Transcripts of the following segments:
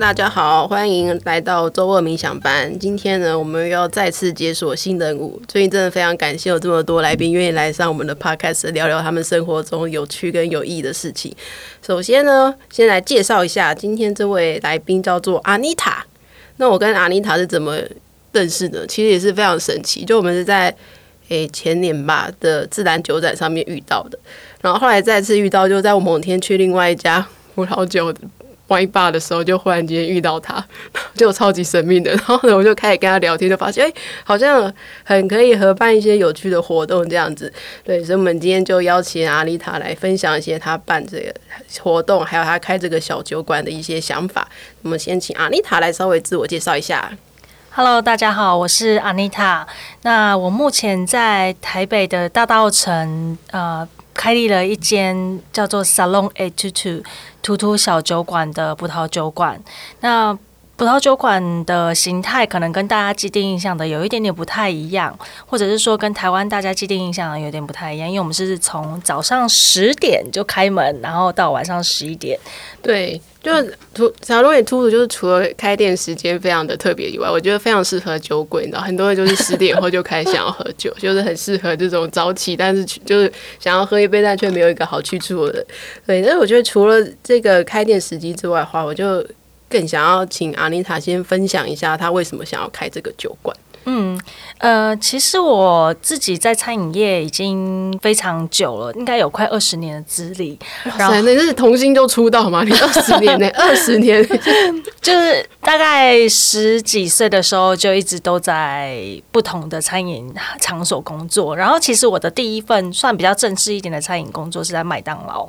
大家好，欢迎来到周二冥想班。今天呢，我们又要再次解锁新任务。最近真的非常感谢有这么多来宾愿意来上我们的 podcast，聊聊他们生活中有趣跟有意义的事情。首先呢，先来介绍一下今天这位来宾，叫做阿妮塔。那我跟阿妮塔是怎么认识的？其实也是非常神奇。就我们是在诶、前年吧的自然酒展上面遇到的，然后后来再次遇到，就在我某天去另外一家葡萄酒。玩一把的时候，就忽然间遇到他，就超级神秘的。然后呢，我就开始跟他聊天，就发现哎、好像很可以合办一些有趣的活动这样子。对，所以我们今天就邀请阿妮塔来分享一些他办这个活动，还有他开这个小酒馆的一些想法。我们先请阿妮塔来稍微自我介绍一下。Hello，大家好，我是阿妮塔。那我目前在台北的大稻埕，呃。开立了一间叫做 Salon A Two Two 图图小酒馆的葡萄酒馆。那葡萄酒馆的形态可能跟大家既定印象的有一点点不太一样，或者是说跟台湾大家既定印象的有点不太一样，因为我们是从早上十点就开门，然后到晚上十一点。对，就是图小龙也突兀，就是除了开店时间非常的特别以外，我觉得非常适合酒鬼，你知道很多人就是 十点后就开始想要喝酒，就是很适合这种早起，但是就是想要喝一杯但却没有一个好去处的。对，但是我觉得除了这个开店时机之外的话，我就。更想要请阿妮塔先分享一下，她为什么想要开这个酒馆。嗯，呃，其实我自己在餐饮业已经非常久了，应该有快二十年的资历。然后那是童星就出道吗？你二十年呢？二十年，就是大概十几岁的时候就一直都在不同的餐饮场所工作。然后其实我的第一份算比较正式一点的餐饮工作是在麦当劳。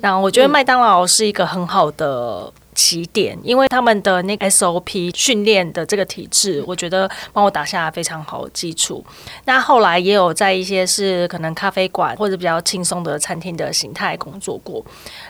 然后我觉得麦当劳是一个很好的。起点，因为他们的那个 SOP 训练的这个体制，我觉得帮我打下了非常好的基础。那后来也有在一些是可能咖啡馆或者比较轻松的餐厅的形态工作过。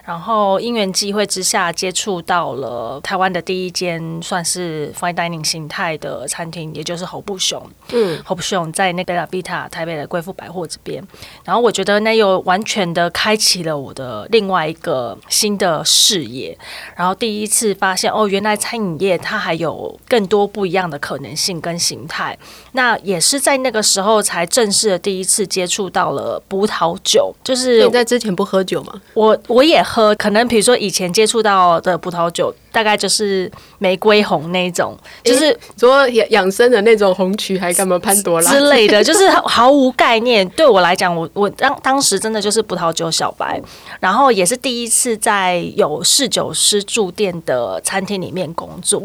然后因缘机会之下，接触到了台湾的第一间算是 fine dining 形态的餐厅，也就是侯布雄。嗯，侯布雄在那个 Bella Vita 台北的贵妇百货这边。然后我觉得那又完全的开启了我的另外一个新的视野。然后第一。第一次发现哦，原来餐饮业它还有更多不一样的可能性跟形态。那也是在那个时候才正式的第一次接触到了葡萄酒。就是你在之前不喝酒吗？我我也喝，可能比如说以前接触到的葡萄酒，大概就是玫瑰红那种，就是说养养生的那种红曲，还干嘛潘多拉之类的，就是 毫无概念。对我来讲，我我当当时真的就是葡萄酒小白，然后也是第一次在有侍酒师驻店的餐厅里面工作，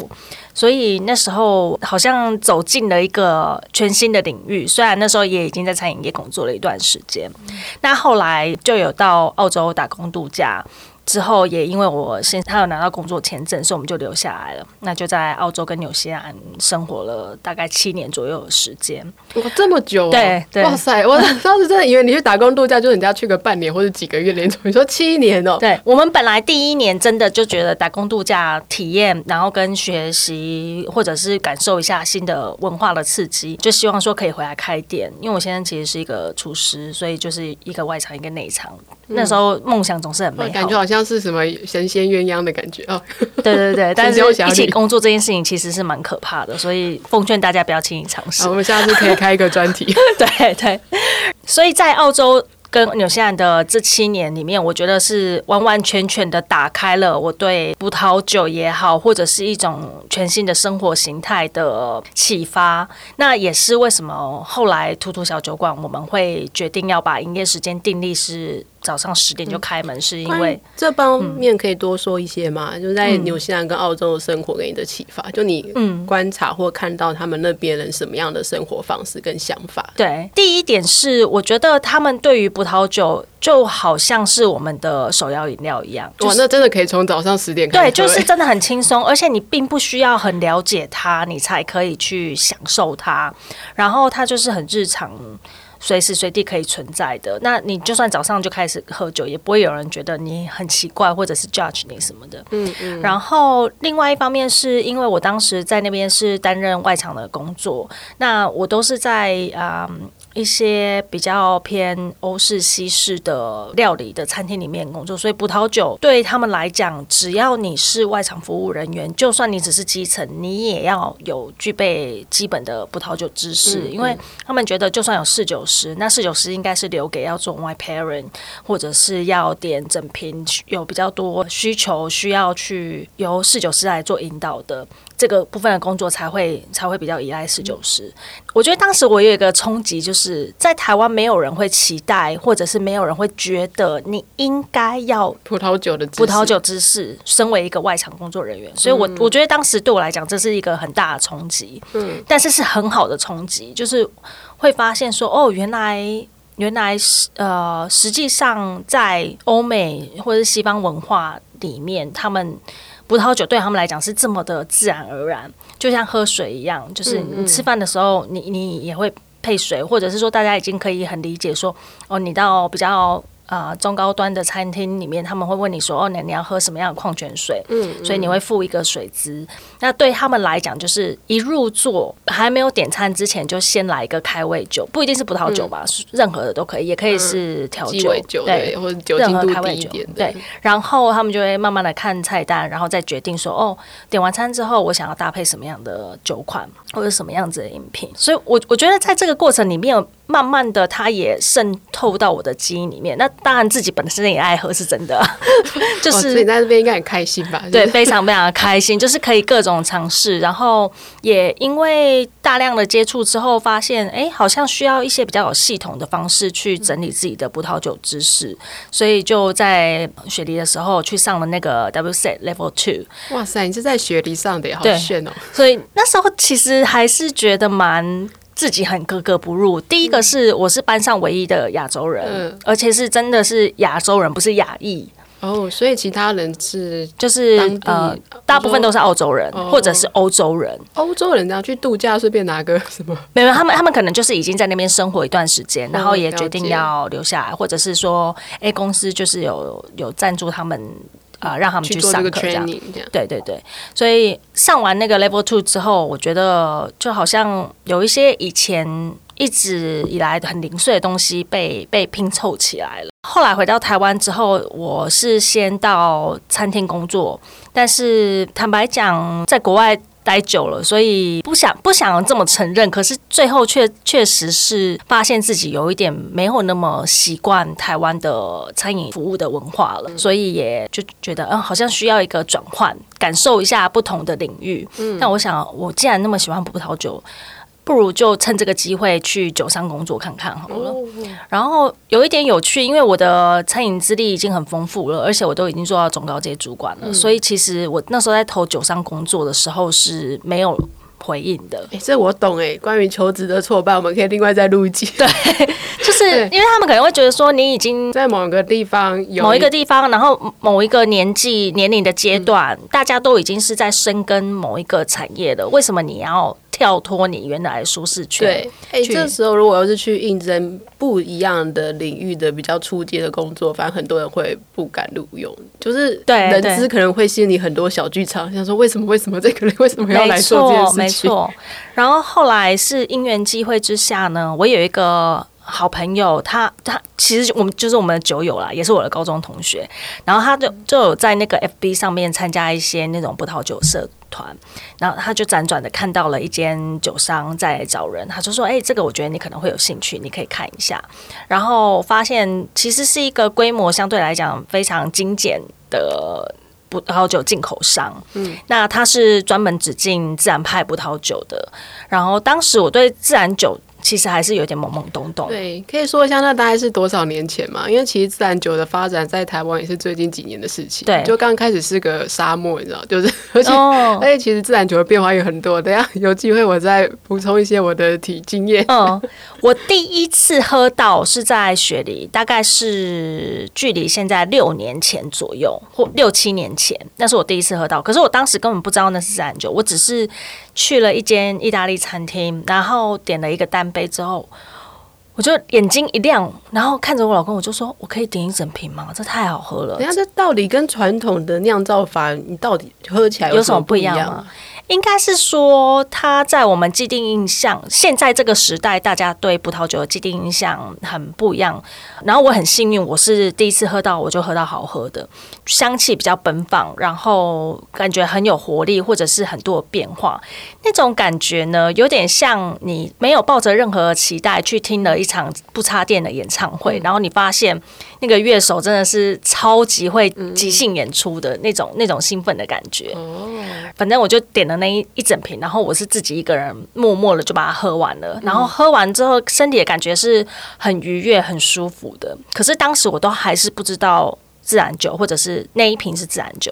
所以那时候好像走进了一个全新的领域。虽然那时候也已经在餐饮业工作了一段时间，那后来就有到澳洲打工度假。之后也因为我先他有拿到工作签证，所以我们就留下来了。那就在澳洲跟纽西兰生活了大概七年左右的时间。哇，这么久啊！对对，哇塞！我当时真的以为你去打工度假，就人家去个半年或者几个月连续。你说七年哦？对，我们本来第一年真的就觉得打工度假体验，然后跟学习或者是感受一下新的文化的刺激，就希望说可以回来开店。因为我现在其实是一个厨师，所以就是一个外场一个内场。嗯、那时候梦想总是很美好，感觉好像是什么神仙鸳鸯的感觉哦。对对对，但是一起工作这件事情其实是蛮可怕的，所以奉劝大家不要轻易尝试。我们下次可以开一个专题。对对，所以在澳洲跟纽西兰的这七年里面，我觉得是完完全全的打开了我对葡萄酒也好，或者是一种全新的生活形态的启发。那也是为什么后来图图小酒馆我们会决定要把营业时间定立是。早上十点就开门，是因为这方面可以多说一些吗？嗯、就在纽西兰跟澳洲的生活给你的启发，就你观察或看到他们那边人什么样的生活方式跟想法？对，第一点是我觉得他们对于葡萄酒就好像是我们的首要饮料一样，哇，就是、那真的可以从早上十点开始。对，就是真的很轻松，而且你并不需要很了解它，你才可以去享受它。然后它就是很日常。随时随地可以存在的，那你就算早上就开始喝酒，也不会有人觉得你很奇怪，或者是 judge 你什么的。嗯嗯。然后另外一方面是因为我当时在那边是担任外场的工作，那我都是在啊、嗯、一些比较偏欧式、西式的料理的餐厅里面工作，所以葡萄酒对他们来讲，只要你是外场服务人员，就算你只是基层，你也要有具备基本的葡萄酒知识，嗯嗯、因为他们觉得就算有侍酒师，那侍酒师应该是留给要做 wine pairing，或者是要点整瓶，有比较多需求需要去由侍酒师来做引导的。这个部分的工作才会才会比较依赖侍酒师。我觉得当时我有一个冲击，就是在台湾没有人会期待，或者是没有人会觉得你应该要葡萄酒的葡萄酒知识，身为一个外场工作人员。所以我我觉得当时对我来讲，这是一个很大的冲击。嗯，但是是很好的冲击，就是会发现说，哦，原来原来是呃，实际上在欧美或者西方文化里面，他们。葡萄酒对他们来讲是这么的自然而然，就像喝水一样，就是你吃饭的时候，你你也会配水，或者是说大家已经可以很理解说，哦，你到比较。啊、呃，中高端的餐厅里面，他们会问你说：“哦，你你要喝什么样的矿泉水？”嗯，嗯，所以你会付一个水资。那对他们来讲，就是一入座还没有点餐之前，就先来一个开胃酒，不一定是葡萄酒吧，嗯、任何的都可以，也可以是调酒，对，或者酒精度低一点，对。然后他们就会慢慢的看菜单，然后再决定说：“哦，点完餐之后，我想要搭配什么样的酒款，或者什么样子的饮品。”所以我，我我觉得在这个过程里面，慢慢的，它也渗透到我的基因里面。那当然，自己本身也爱喝，是真的。就是你在这边应该很开心吧？对，非常非常的开心，就是可以各种尝试。然后也因为大量的接触之后，发现哎，好像需要一些比较有系统的方式去整理自己的葡萄酒知识。所以就在雪梨的时候去上了那个 WSET Level Two。哇塞，你是在雪梨上的呀？好炫哦！所以那时候其实还是觉得蛮。自己很格格不入。第一个是我是班上唯一的亚洲人，嗯、而且是真的是亚洲人，不是亚裔。哦，所以其他人是就是呃，大部分都是澳洲人、哦、或者是欧洲人。欧洲人这样去度假，顺便拿个什么？没有，他们他们可能就是已经在那边生活一段时间，然后也决定要留下来，或者是说，哎，公司就是有有赞助他们。啊、呃，让他们去上课这样，对对对，所以上完那个 Level Two 之后，我觉得就好像有一些以前一直以来很零碎的东西被被拼凑起来了。后来回到台湾之后，我是先到餐厅工作，但是坦白讲，在国外。待久了，所以不想不想这么承认，可是最后却确实是发现自己有一点没有那么习惯台湾的餐饮服务的文化了，所以也就觉得嗯，好像需要一个转换，感受一下不同的领域。嗯，但我想，我既然那么喜欢葡萄酒。不如就趁这个机会去酒商工作看看好了。然后有一点有趣，因为我的餐饮资历已经很丰富了，而且我都已经做到中高阶主管了，所以其实我那时候在投酒商工作的时候是没有回应的。哎，这我懂哎。关于求职的挫败，我们可以另外再录一集。对，就是因为他们可能会觉得说你已经在某个地方有某一个地方，然后某一个年纪年龄的阶段，大家都已经是在深耕某一个产业了，为什么你要？跳脱你原来的舒适圈。对，哎、欸，这时候如果要是去应征不一样的领域的比较初阶的工作，反正很多人会不敢录用，就是对人资可能会心里很多小剧场，想说为什么为什么这个人为什么要来做这件事情？没错。然后后来是因缘机会之下呢，我有一个好朋友，他他其实我们就是我们的酒友啦，也是我的高中同学，然后他就就有在那个 FB 上面参加一些那种葡萄酒社。团，然后他就辗转的看到了一间酒商在找人，他就说：“哎，这个我觉得你可能会有兴趣，你可以看一下。”然后发现其实是一个规模相对来讲非常精简的葡萄酒进口商。嗯，那他是专门只进自然派葡萄酒的。然后当时我对自然酒。其实还是有点懵懵懂懂。对，可以说一下那大概是多少年前嘛？因为其实自然酒的发展在台湾也是最近几年的事情。对，就刚开始是个沙漠，你知道，就是而且、哦、而且其实自然酒的变化也很多。等下有机会我再补充一些我的体经验。嗯，我第一次喝到是在雪梨，大概是距离现在六年前左右，或六七年前，那是我第一次喝到。可是我当时根本不知道那是自然酒，我只是去了一间意大利餐厅，然后点了一个单杯之后，我我就眼睛一亮，然后看着我老公，我就说：“我可以点一整瓶吗？这太好喝了。”等下，这到底跟传统的酿造法，你到底喝起来有什么不一样吗？应该是说，它在我们既定印象，现在这个时代，大家对葡萄酒的既定印象很不一样。然后我很幸运，我是第一次喝到，我就喝到好喝的，香气比较奔放，然后感觉很有活力，或者是很多变化。那种感觉呢，有点像你没有抱着任何期待去听了一场不插电的演唱会，然后你发现那个乐手真的是超级会即兴演出的那种那种兴奋的感觉。反正我就点了。那一一整瓶，然后我是自己一个人默默的就把它喝完了。然后喝完之后，身体的感觉是很愉悦、很舒服的。可是当时我都还是不知道自然酒，或者是那一瓶是自然酒。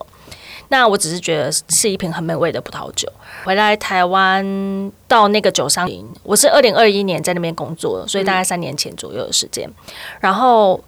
那我只是觉得是一瓶很美味的葡萄酒。回来台湾到那个酒商，我是二零二一年在那边工作，所以大概三年前左右的时间。然后。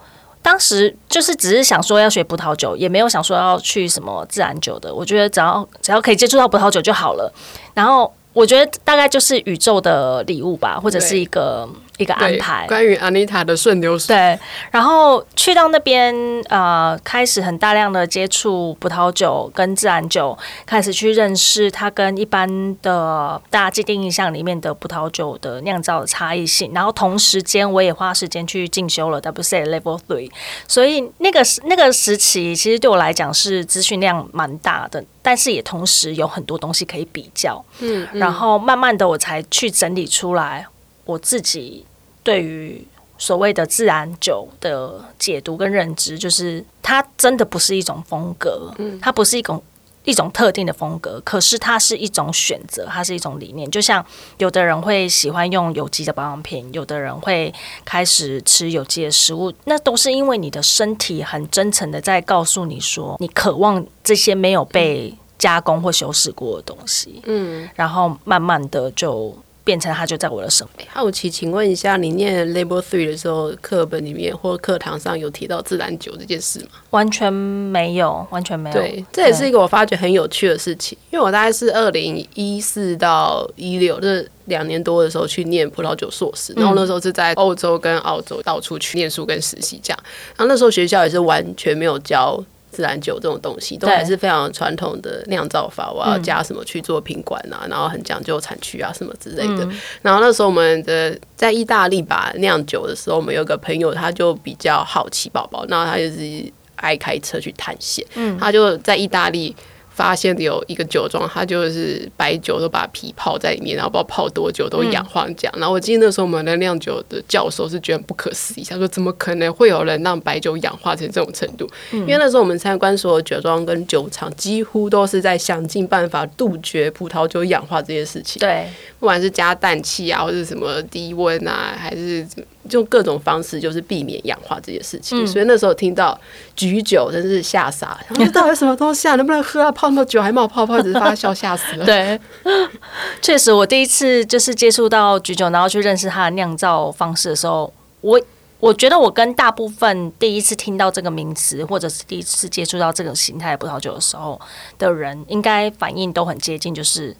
当时就是只是想说要学葡萄酒，也没有想说要去什么自然酒的。我觉得只要只要可以接触到葡萄酒就好了。然后。我觉得大概就是宇宙的礼物吧，或者是一个一个安排。关于 Anita 的顺流水。对，然后去到那边，呃，开始很大量的接触葡萄酒跟自然酒，开始去认识它跟一般的大家既定印象里面的葡萄酒的酿造的差异性。然后同时间，我也花时间去进修了 WSET Level Three。所以那个那个时期，其实对我来讲是资讯量蛮大的。但是也同时有很多东西可以比较，嗯，然后慢慢的我才去整理出来我自己对于所谓的自然酒的解读跟认知，就是它真的不是一种风格，嗯，它不是一种一种特定的风格，可是它是一种选择，它是一种理念。就像有的人会喜欢用有机的保养品，有的人会开始吃有机的食物，那都是因为你的身体很真诚的在告诉你说，你渴望这些没有被加工或修饰过的东西。嗯，然后慢慢的就。变成它就在我的手里。好奇，请问一下，你念 Label Three 的时候，课本里面或课堂上有提到自然酒这件事吗？完全没有，完全没有。对，这也是一个我发觉很有趣的事情，因为我大概是二零一四到一六这两年多的时候去念葡萄酒硕士，然后那时候是在欧洲跟澳洲到处去念书跟实习这样，然后那时候学校也是完全没有教。自然酒这种东西都还是非常传统的酿造法，我要加什么去做品管啊，然后很讲究产区啊什么之类的。然后那时候我们的在意大利吧酿酒的时候，我们有个朋友他就比较好奇宝宝，然后他就是爱开车去探险，他就在意大利。发现有一个酒庄，它就是白酒都把皮泡在里面，然后不知道泡多久都氧化这样。然后我记得那时候我们的酿酒的教授是觉得不可思议，他说怎么可能会有人让白酒氧化成这种程度？因为那时候我们参观所有酒庄跟酒厂，几乎都是在想尽办法杜绝葡萄酒氧化这件事情。对，不管是加氮气啊，或者什么低温啊，还是。就各种方式，就是避免氧化这件事情。嗯、所以那时候听到菊酒，真是吓傻。然后 到底什么东西啊？能不能喝啊？泡那么久还冒泡泡，只是发酵，吓死了。对，确实，我第一次就是接触到菊酒，然后去认识它的酿造方式的时候，我我觉得我跟大部分第一次听到这个名词，或者是第一次接触到这种形态的葡萄酒的时候的人，应该反应都很接近，就是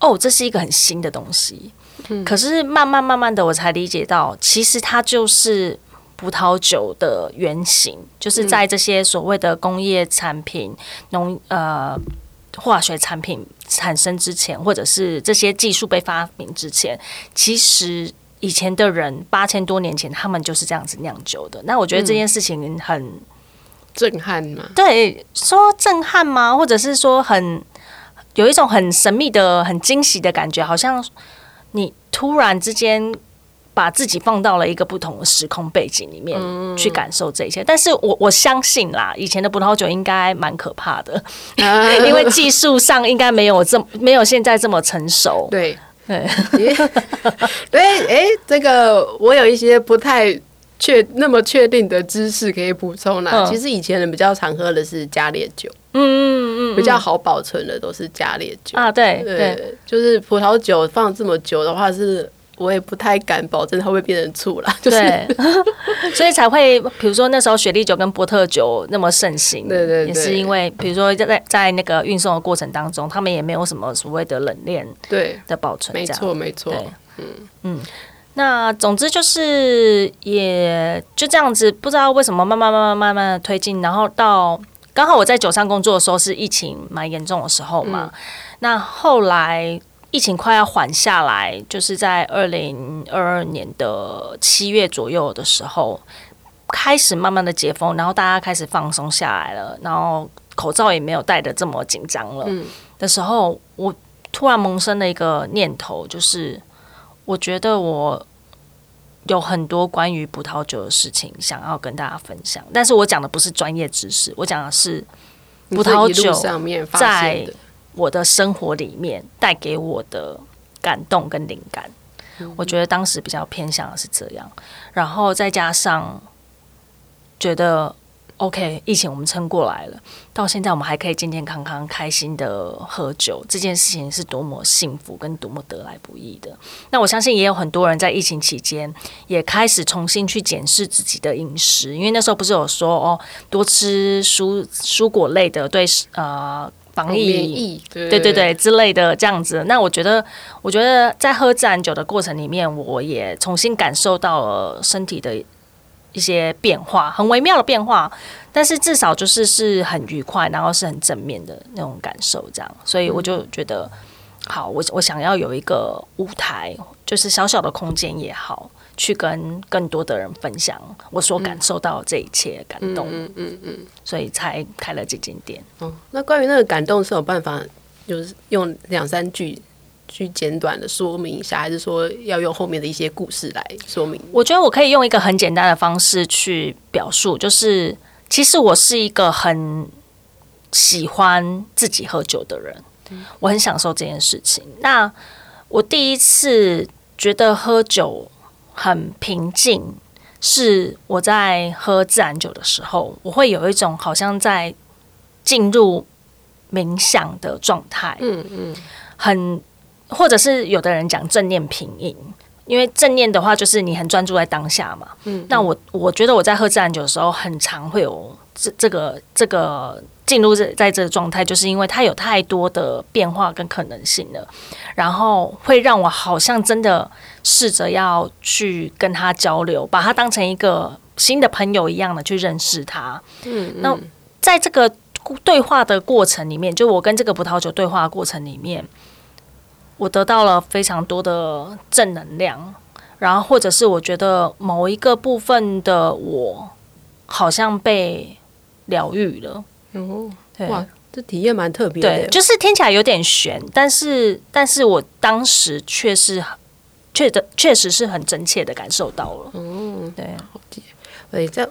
哦，这是一个很新的东西。可是慢慢慢慢的，我才理解到，其实它就是葡萄酒的原型，就是在这些所谓的工业产品、农呃化学产品产生之前，或者是这些技术被发明之前，其实以前的人八千多年前，他们就是这样子酿酒的。那我觉得这件事情很震撼嘛？对，说震撼吗？或者是说很有一种很神秘的、很惊喜的感觉，好像。你突然之间把自己放到了一个不同的时空背景里面去感受这一切，但是我我相信啦，以前的葡萄酒应该蛮可怕的，因为技术上应该没有这没有现在这么成熟。对对。对，哎，这个我有一些不太确那么确定的知识可以补充啦。其实以前人比较常喝的是加烈酒。嗯嗯嗯，比较好保存的都是加烈酒。啊，对对，对，就是葡萄酒放这么久的话，是我也不太敢保证它会变成醋啦。就是、对，所以才会，比如说那时候雪莉酒跟波特酒那么盛行，对，对对，也是因为比如说在在那个运送的过程当中，他们也没有什么所谓的冷链对的保存，没错没错，嗯嗯。那总之就是也就这样子，不知道为什么慢慢慢慢慢慢的推进，然后到刚好我在酒商工作的时候是疫情蛮严重的时候嘛。嗯、那后来疫情快要缓下来，就是在二零二二年的七月左右的时候，开始慢慢的解封，然后大家开始放松下来了，然后口罩也没有戴得这么紧张了。的时候，我突然萌生了一个念头，就是我觉得我。有很多关于葡萄酒的事情想要跟大家分享，但是我讲的不是专业知识，我讲的是葡萄酒在我的生活里面带给我的感动跟灵感。我觉得当时比较偏向的是这样，然后再加上觉得。OK，疫情我们撑过来了，到现在我们还可以健健康康、开心的喝酒，这件事情是多么幸福跟多么得来不易的。那我相信也有很多人在疫情期间也开始重新去检视自己的饮食，因为那时候不是有说哦，多吃蔬蔬果类的对呃防疫、对对对之类的这样子。那我觉得，我觉得在喝自然酒的过程里面，我也重新感受到了身体的。一些变化，很微妙的变化，但是至少就是是很愉快，然后是很正面的那种感受，这样，所以我就觉得，好，我我想要有一个舞台，就是小小的空间也好，去跟更多的人分享我所感受到这一切感动，嗯嗯嗯，嗯，所以才开了这间店。哦，那关于那个感动是有办法，就是用两三句。去简短的说明一下，还是说要用后面的一些故事来说明？我觉得我可以用一个很简单的方式去表述，就是其实我是一个很喜欢自己喝酒的人，我很享受这件事情。那我第一次觉得喝酒很平静，是我在喝自然酒的时候，我会有一种好像在进入冥想的状态。嗯嗯，很。或者是有的人讲正念平饮，因为正念的话就是你很专注在当下嘛。嗯，那我我觉得我在喝自然酒的时候，很常会有这这个这个进入这在这个状态，就是因为它有太多的变化跟可能性了，然后会让我好像真的试着要去跟他交流，把他当成一个新的朋友一样的去认识他。嗯，那在这个对话的过程里面，就我跟这个葡萄酒对话的过程里面。我得到了非常多的正能量，然后或者是我觉得某一个部分的我好像被疗愈了。哦，对，哇，这体验蛮特别的。对，就是听起来有点悬，但是，但是我当时却是确的，确实是很真切的感受到了。嗯，对，好记，对，这。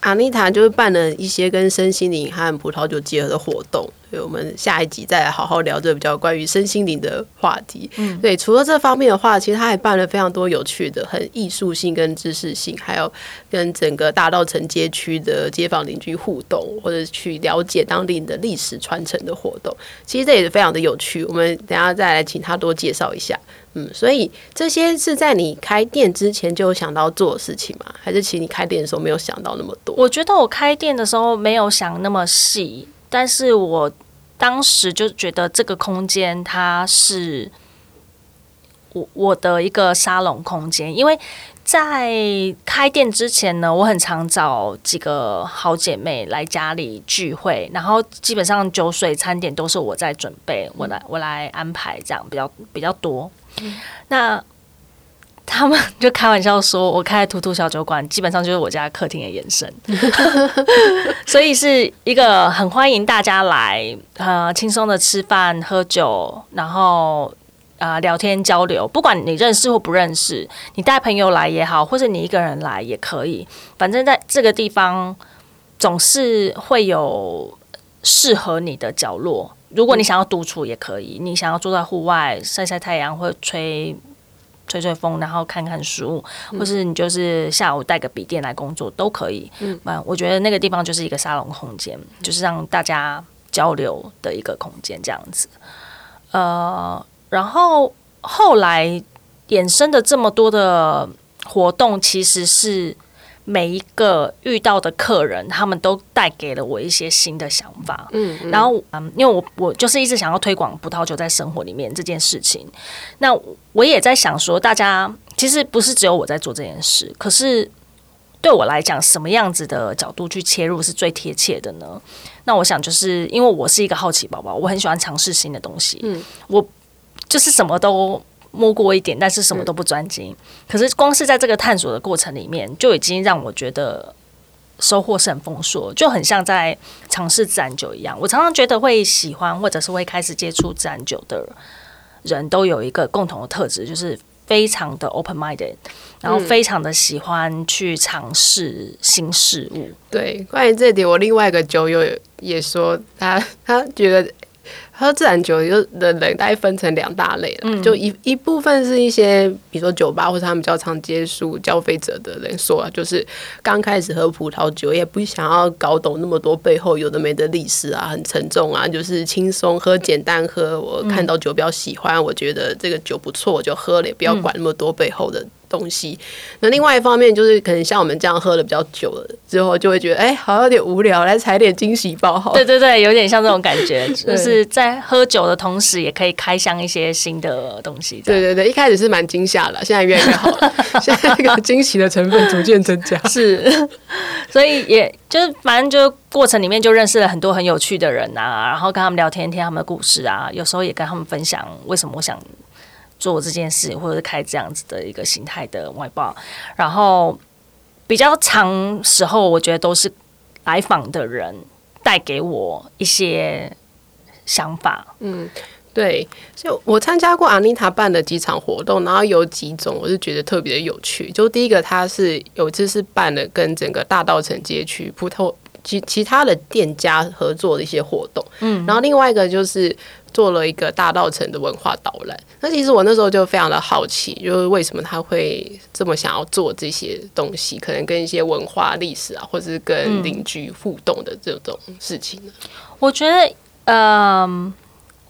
阿妮塔就是办了一些跟身心灵和葡萄酒结合的活动，我们下一集再来好好聊这比较关于身心灵的话题。嗯，对，除了这方面的话，其实他还办了非常多有趣的、很艺术性跟知识性，还有跟整个大道城街区的街坊邻居互动，或者去了解当地的历史传承的活动。其实这也是非常的有趣。我们等下再来请他多介绍一下。嗯，所以这些是在你开店之前就有想到做的事情吗？还是其实你开店的时候没有想到那么多？我觉得我开店的时候没有想那么细，但是我当时就觉得这个空间它是我我的一个沙龙空间，因为在开店之前呢，我很常找几个好姐妹来家里聚会，然后基本上酒水餐点都是我在准备，我来我来安排，这样比较比较多。那他们就开玩笑说，我开图图小酒馆，基本上就是我家客厅的延伸，所以是一个很欢迎大家来，呃，轻松的吃饭喝酒，然后啊、呃、聊天交流，不管你认识或不认识，你带朋友来也好，或者你一个人来也可以，反正在这个地方总是会有适合你的角落。如果你想要独处也可以，你想要坐在户外晒晒太阳，或吹吹吹风，然后看看书，或是你就是下午带个笔电来工作都可以。嗯，我觉得那个地方就是一个沙龙空间，就是让大家交流的一个空间，这样子。呃，然后后来衍生的这么多的活动，其实是每一个遇到的客人，他们都带给了我一些新的想法。嗯，然后嗯，因为我我就是一直想要推广葡萄酒在生活里面这件事情。那我也在想说，大家其实不是只有我在做这件事，可是对我来讲，什么样子的角度去切入是最贴切的呢？那我想就是因为我是一个好奇宝宝，我很喜欢尝试新的东西。嗯，我就是什么都。摸过一点，但是什么都不专精。嗯、可是光是在这个探索的过程里面，就已经让我觉得收获是很丰硕，就很像在尝试自然酒一样。我常常觉得会喜欢或者是会开始接触自然酒的人都有一个共同的特质，就是非常的 open minded，然后非常的喜欢去尝试新事物。嗯、对，关于这点，我另外一个酒友也说他他觉得。喝自然酒就的人大概分成两大类了，嗯、就一一部分是一些，比如说酒吧或者他们较常接触消费者的人说啊，就是刚开始喝葡萄酒，也不想要搞懂那么多背后有的没的历史啊，很沉重啊，就是轻松喝，简单喝。我看到酒标喜欢，我觉得这个酒不错，我就喝了，也不要管那么多背后的。东西，那另外一方面就是可能像我们这样喝的比较久了之后，就会觉得哎、欸，好像有点无聊，来采点惊喜包好。对对对，有点像这种感觉，就是在喝酒的同时，也可以开箱一些新的东西。对对对，一开始是蛮惊吓的，现在越来越好了，现在那个惊喜的成分逐渐增加。是，所以也就是反正就过程里面就认识了很多很有趣的人啊，然后跟他们聊天，听他们的故事啊，有时候也跟他们分享为什么我想。做这件事，或者是开这样子的一个形态的外包，然后比较长时候，我觉得都是来访的人带给我一些想法。嗯，对，就我参加过阿妮塔办的几场活动，然后有几种我是觉得特别的有趣。就第一个，他是有一次是办了跟整个大道城街区葡萄其其他的店家合作的一些活动。嗯，然后另外一个就是。做了一个大稻城的文化导览，那其实我那时候就非常的好奇，就是为什么他会这么想要做这些东西，可能跟一些文化历史啊，或者是跟邻居互动的这种事情呢？我觉得，嗯、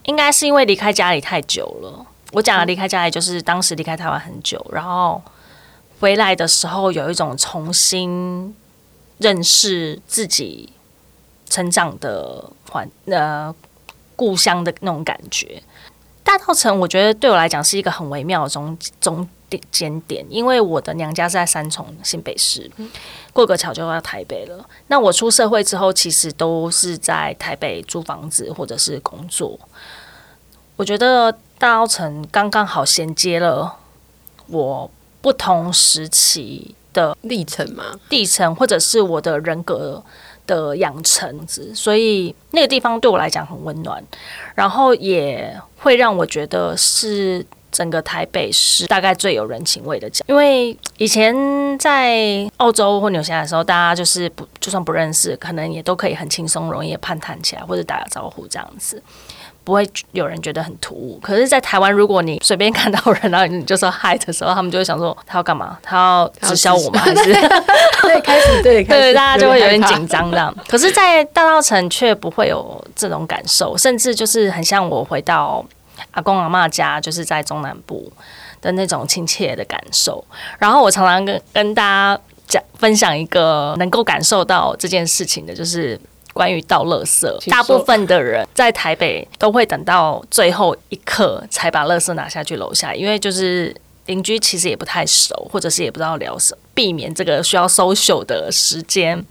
应该是因为离开家里太久了。我讲的离开家里，就是当时离开台湾很久，然后回来的时候有一种重新认识自己成长的环呃。故乡的那种感觉，大稻城我觉得对我来讲是一个很微妙的中中间点，因为我的娘家是在三重新北市，过个桥就要台北了。那我出社会之后，其实都是在台北租房子或者是工作。我觉得大稻城刚刚好衔接了我不同时期的历程嘛，历程或者是我的人格。的养成子，所以那个地方对我来讲很温暖，然后也会让我觉得是整个台北市大概最有人情味的讲。因为以前在澳洲或纽西兰的时候，大家就是不就算不认识，可能也都可以很轻松容易攀谈起来，或者打个招呼这样子。不会有人觉得很突兀，可是，在台湾，如果你随便看到人，然后你就说嗨的时候，他们就会想说他要干嘛？他要直销我吗？还是 对，开始对对，大家就会有点紧张这样。可是，在大稻城却不会有这种感受，甚至就是很像我回到阿公阿妈家，就是在中南部的那种亲切的感受。然后，我常常跟跟大家讲分享一个能够感受到这件事情的，就是。关于倒垃圾，大部分的人在台北都会等到最后一刻才把垃圾拿下去楼下，因为就是邻居其实也不太熟，或者是也不知道聊什么。避免这个需要 social 的时间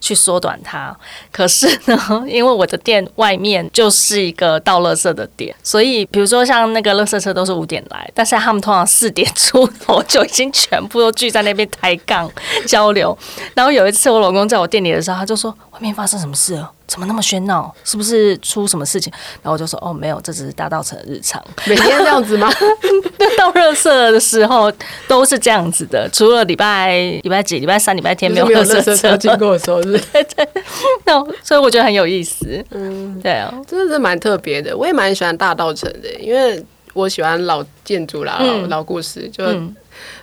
去缩短它。可是呢，因为我的店外面就是一个倒垃圾的点，所以比如说像那个垃圾车都是五点来，但是他们通常四点出头就已经全部都聚在那边抬杠交流。然后有一次我老公在我店里的时候，他就说外面发生什么事了？怎么那么喧闹？是不是出什么事情？然后我就说哦，没有，这只是大道城的日常，每天这样子吗？倒垃圾的时候都是这样子的，除了礼拜。礼拜几？礼拜三、礼拜天没有垃圾车经过的时候，是对 对。那所以我觉得很有意思。嗯，对啊，真的是蛮特别的。我也蛮喜欢大稻城的，因为我喜欢老建筑啦、老老故事。就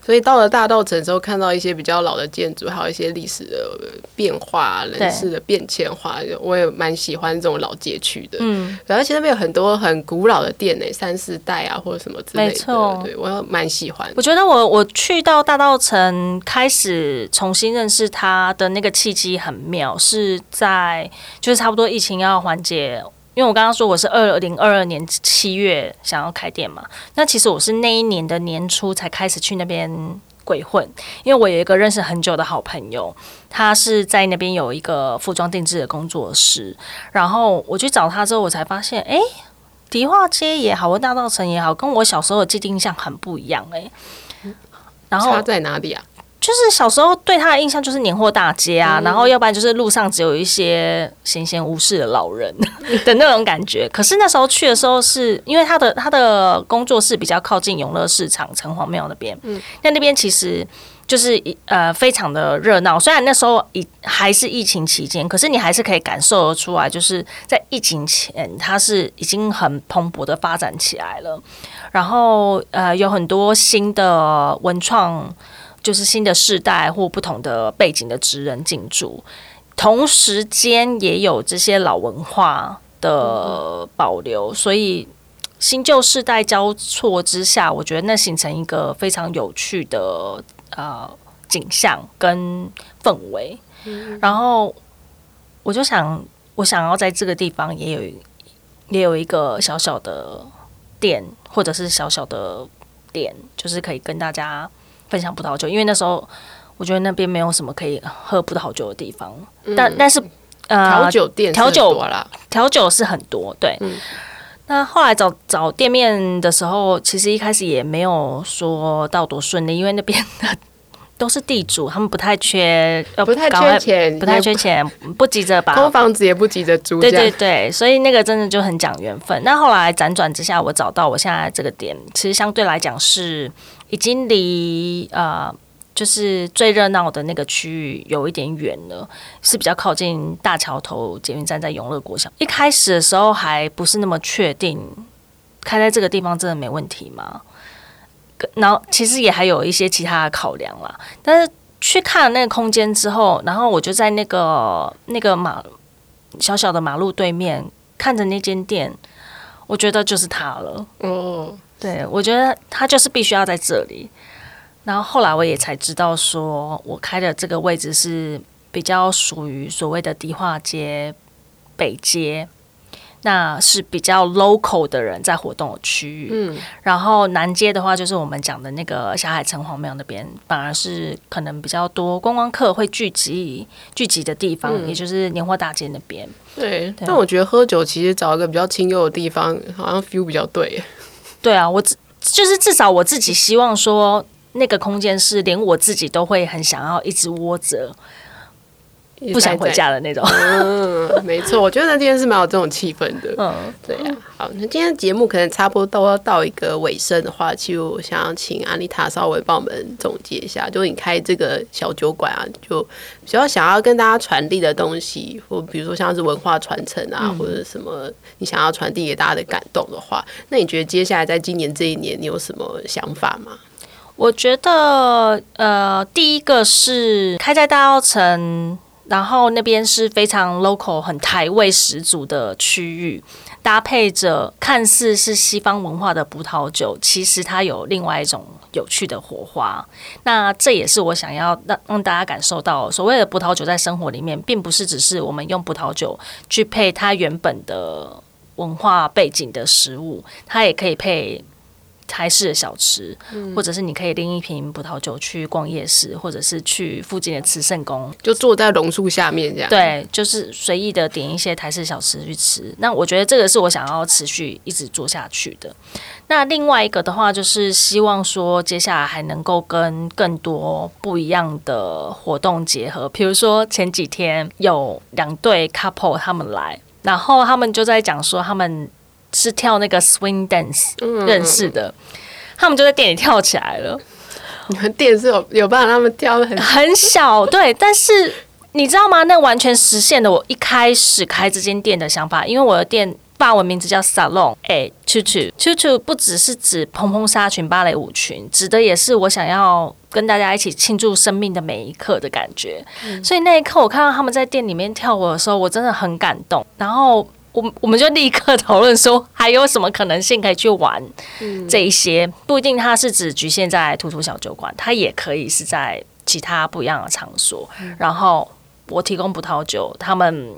所以到了大道城之后，看到一些比较老的建筑，还有一些历史的变化、人事的变迁化，我也蛮喜欢这种老街区的。嗯，而且那边有很多很古老的店呢，三四代啊，或者什么之类的。对我蛮喜欢。我觉得我我去到大道城，开始重新认识它的那个契机很妙，是在就是差不多疫情要缓解。因为我刚刚说我是二零二二年七月想要开店嘛，那其实我是那一年的年初才开始去那边鬼混，因为我有一个认识很久的好朋友，他是在那边有一个服装定制的工作室，然后我去找他之后，我才发现，哎，迪化街也好，或大稻城也好，跟我小时候的既定印象很不一样，哎，然后差在哪里啊？就是小时候对他的印象就是年货大街啊，嗯、然后要不然就是路上只有一些闲闲无事的老人 的那种感觉。可是那时候去的时候是，是因为他的他的工作室比较靠近永乐市场城隍庙那边，嗯，那那边其实就是呃非常的热闹。虽然那时候已还是疫情期间，可是你还是可以感受得出来，就是在疫情前它是已经很蓬勃的发展起来了。然后呃有很多新的文创。就是新的世代或不同的背景的职人进驻，同时间也有这些老文化的保留，所以新旧世代交错之下，我觉得那形成一个非常有趣的呃景象跟氛围。然后我就想，我想要在这个地方也有也有一个小小的店，或者是小小的店，就是可以跟大家。分享葡萄酒，因为那时候我觉得那边没有什么可以喝葡萄酒的地方，嗯、但但是呃，调酒店调酒调酒是很多，对。嗯、那后来找找店面的时候，其实一开始也没有说到多顺利，因为那边的都是地主，他们不太缺，呃不太缺钱，不太缺钱，不，急着把空房子也不急着租，对对对，所以那个真的就很讲缘分。那后来辗转之下，我找到我现在这个点，其实相对来讲是。已经离呃，就是最热闹的那个区域有一点远了，是比较靠近大桥头捷运站，在永乐国小。一开始的时候还不是那么确定，开在这个地方真的没问题吗？然后其实也还有一些其他的考量啦。但是去看了那个空间之后，然后我就在那个那个马小小的马路对面看着那间店，我觉得就是它了。嗯。对，我觉得它就是必须要在这里。然后后来我也才知道，说我开的这个位置是比较属于所谓的迪化街北街，那是比较 local 的人在活动的区域。嗯，然后南街的话，就是我们讲的那个霞海城隍庙那边，反而是可能比较多观光客会聚集聚集的地方，嗯、也就是年货大街那边。对，对，但我觉得喝酒其实找一个比较清幽的地方，好像 feel 比较对。对啊，我自就是至少我自己希望说，那个空间是连我自己都会很想要一直窝着。不想回家的那种。嗯，没错，我觉得那天是蛮有这种气氛的。嗯，对呀、啊。好，那今天节目可能差不多都要到一个尾声的话，其实我想要请安丽塔稍微帮我们总结一下，就你开这个小酒馆啊，就比较想要跟大家传递的东西，或比如说像是文化传承啊，嗯、或者什么你想要传递给大家的感动的话，那你觉得接下来在今年这一年，你有什么想法吗？我觉得，呃，第一个是开在大稻埕。然后那边是非常 local、很台味十足的区域，搭配着看似是西方文化的葡萄酒，其实它有另外一种有趣的火花。那这也是我想要让让大家感受到，所谓的葡萄酒在生活里面，并不是只是我们用葡萄酒去配它原本的文化背景的食物，它也可以配。台式的小吃，或者是你可以拎一瓶葡萄酒去逛夜市，或者是去附近的慈圣宫，就坐在榕树下面这样。对，就是随意的点一些台式小吃去吃。那我觉得这个是我想要持续一直做下去的。那另外一个的话，就是希望说接下来还能够跟更多不一样的活动结合。比如说前几天有两对 couple 他们来，然后他们就在讲说他们。是跳那个 swing dance 认识的，嗯、他们就在店里跳起来了。你们店是有有办法让他们跳的很很小，对。但是你知道吗？那完全实现了我一开始开这间店的想法，因为我的店法文名字叫 Salon，哎，Tutu，Tutu 不只是指蓬蓬纱裙、芭蕾舞裙，指的也是我想要跟大家一起庆祝生命的每一刻的感觉。嗯、所以那一刻，我看到他们在店里面跳舞的时候，我真的很感动。然后我我们就立刻讨论说，还有什么可能性可以去玩这一些？不一定它是只局限在图图小酒馆，它也可以是在其他不一样的场所。然后我提供葡萄酒，他们。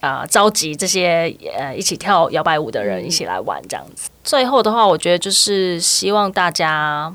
啊、呃，召集这些呃一起跳摇摆舞的人一起来玩这样子。最后的话，我觉得就是希望大家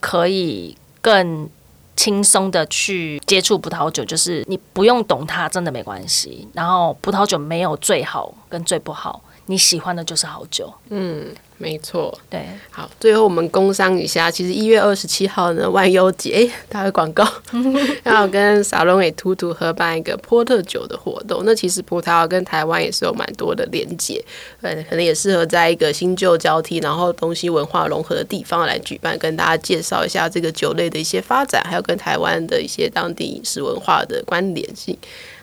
可以更轻松的去接触葡萄酒，就是你不用懂它，真的没关系。然后葡萄酒没有最好跟最不好，你喜欢的就是好酒。嗯。没错，对，好，最后我们工商一下，其实一月二十七号呢，万优节，打个广告，要跟沙龙给图图合办一个波特酒的活动。那其实葡萄牙跟台湾也是有蛮多的连结，呃，可能也适合在一个新旧交替，然后东西文化融合的地方来举办，跟大家介绍一下这个酒类的一些发展，还有跟台湾的一些当地饮食文化的关联性。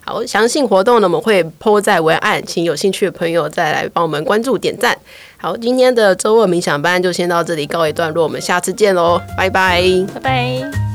好，详细活动呢，我们会铺在文案，请有兴趣的朋友再来帮我们关注点赞。好，今天的周二冥想班就先到这里告一段落，我们下次见喽，拜拜，拜拜。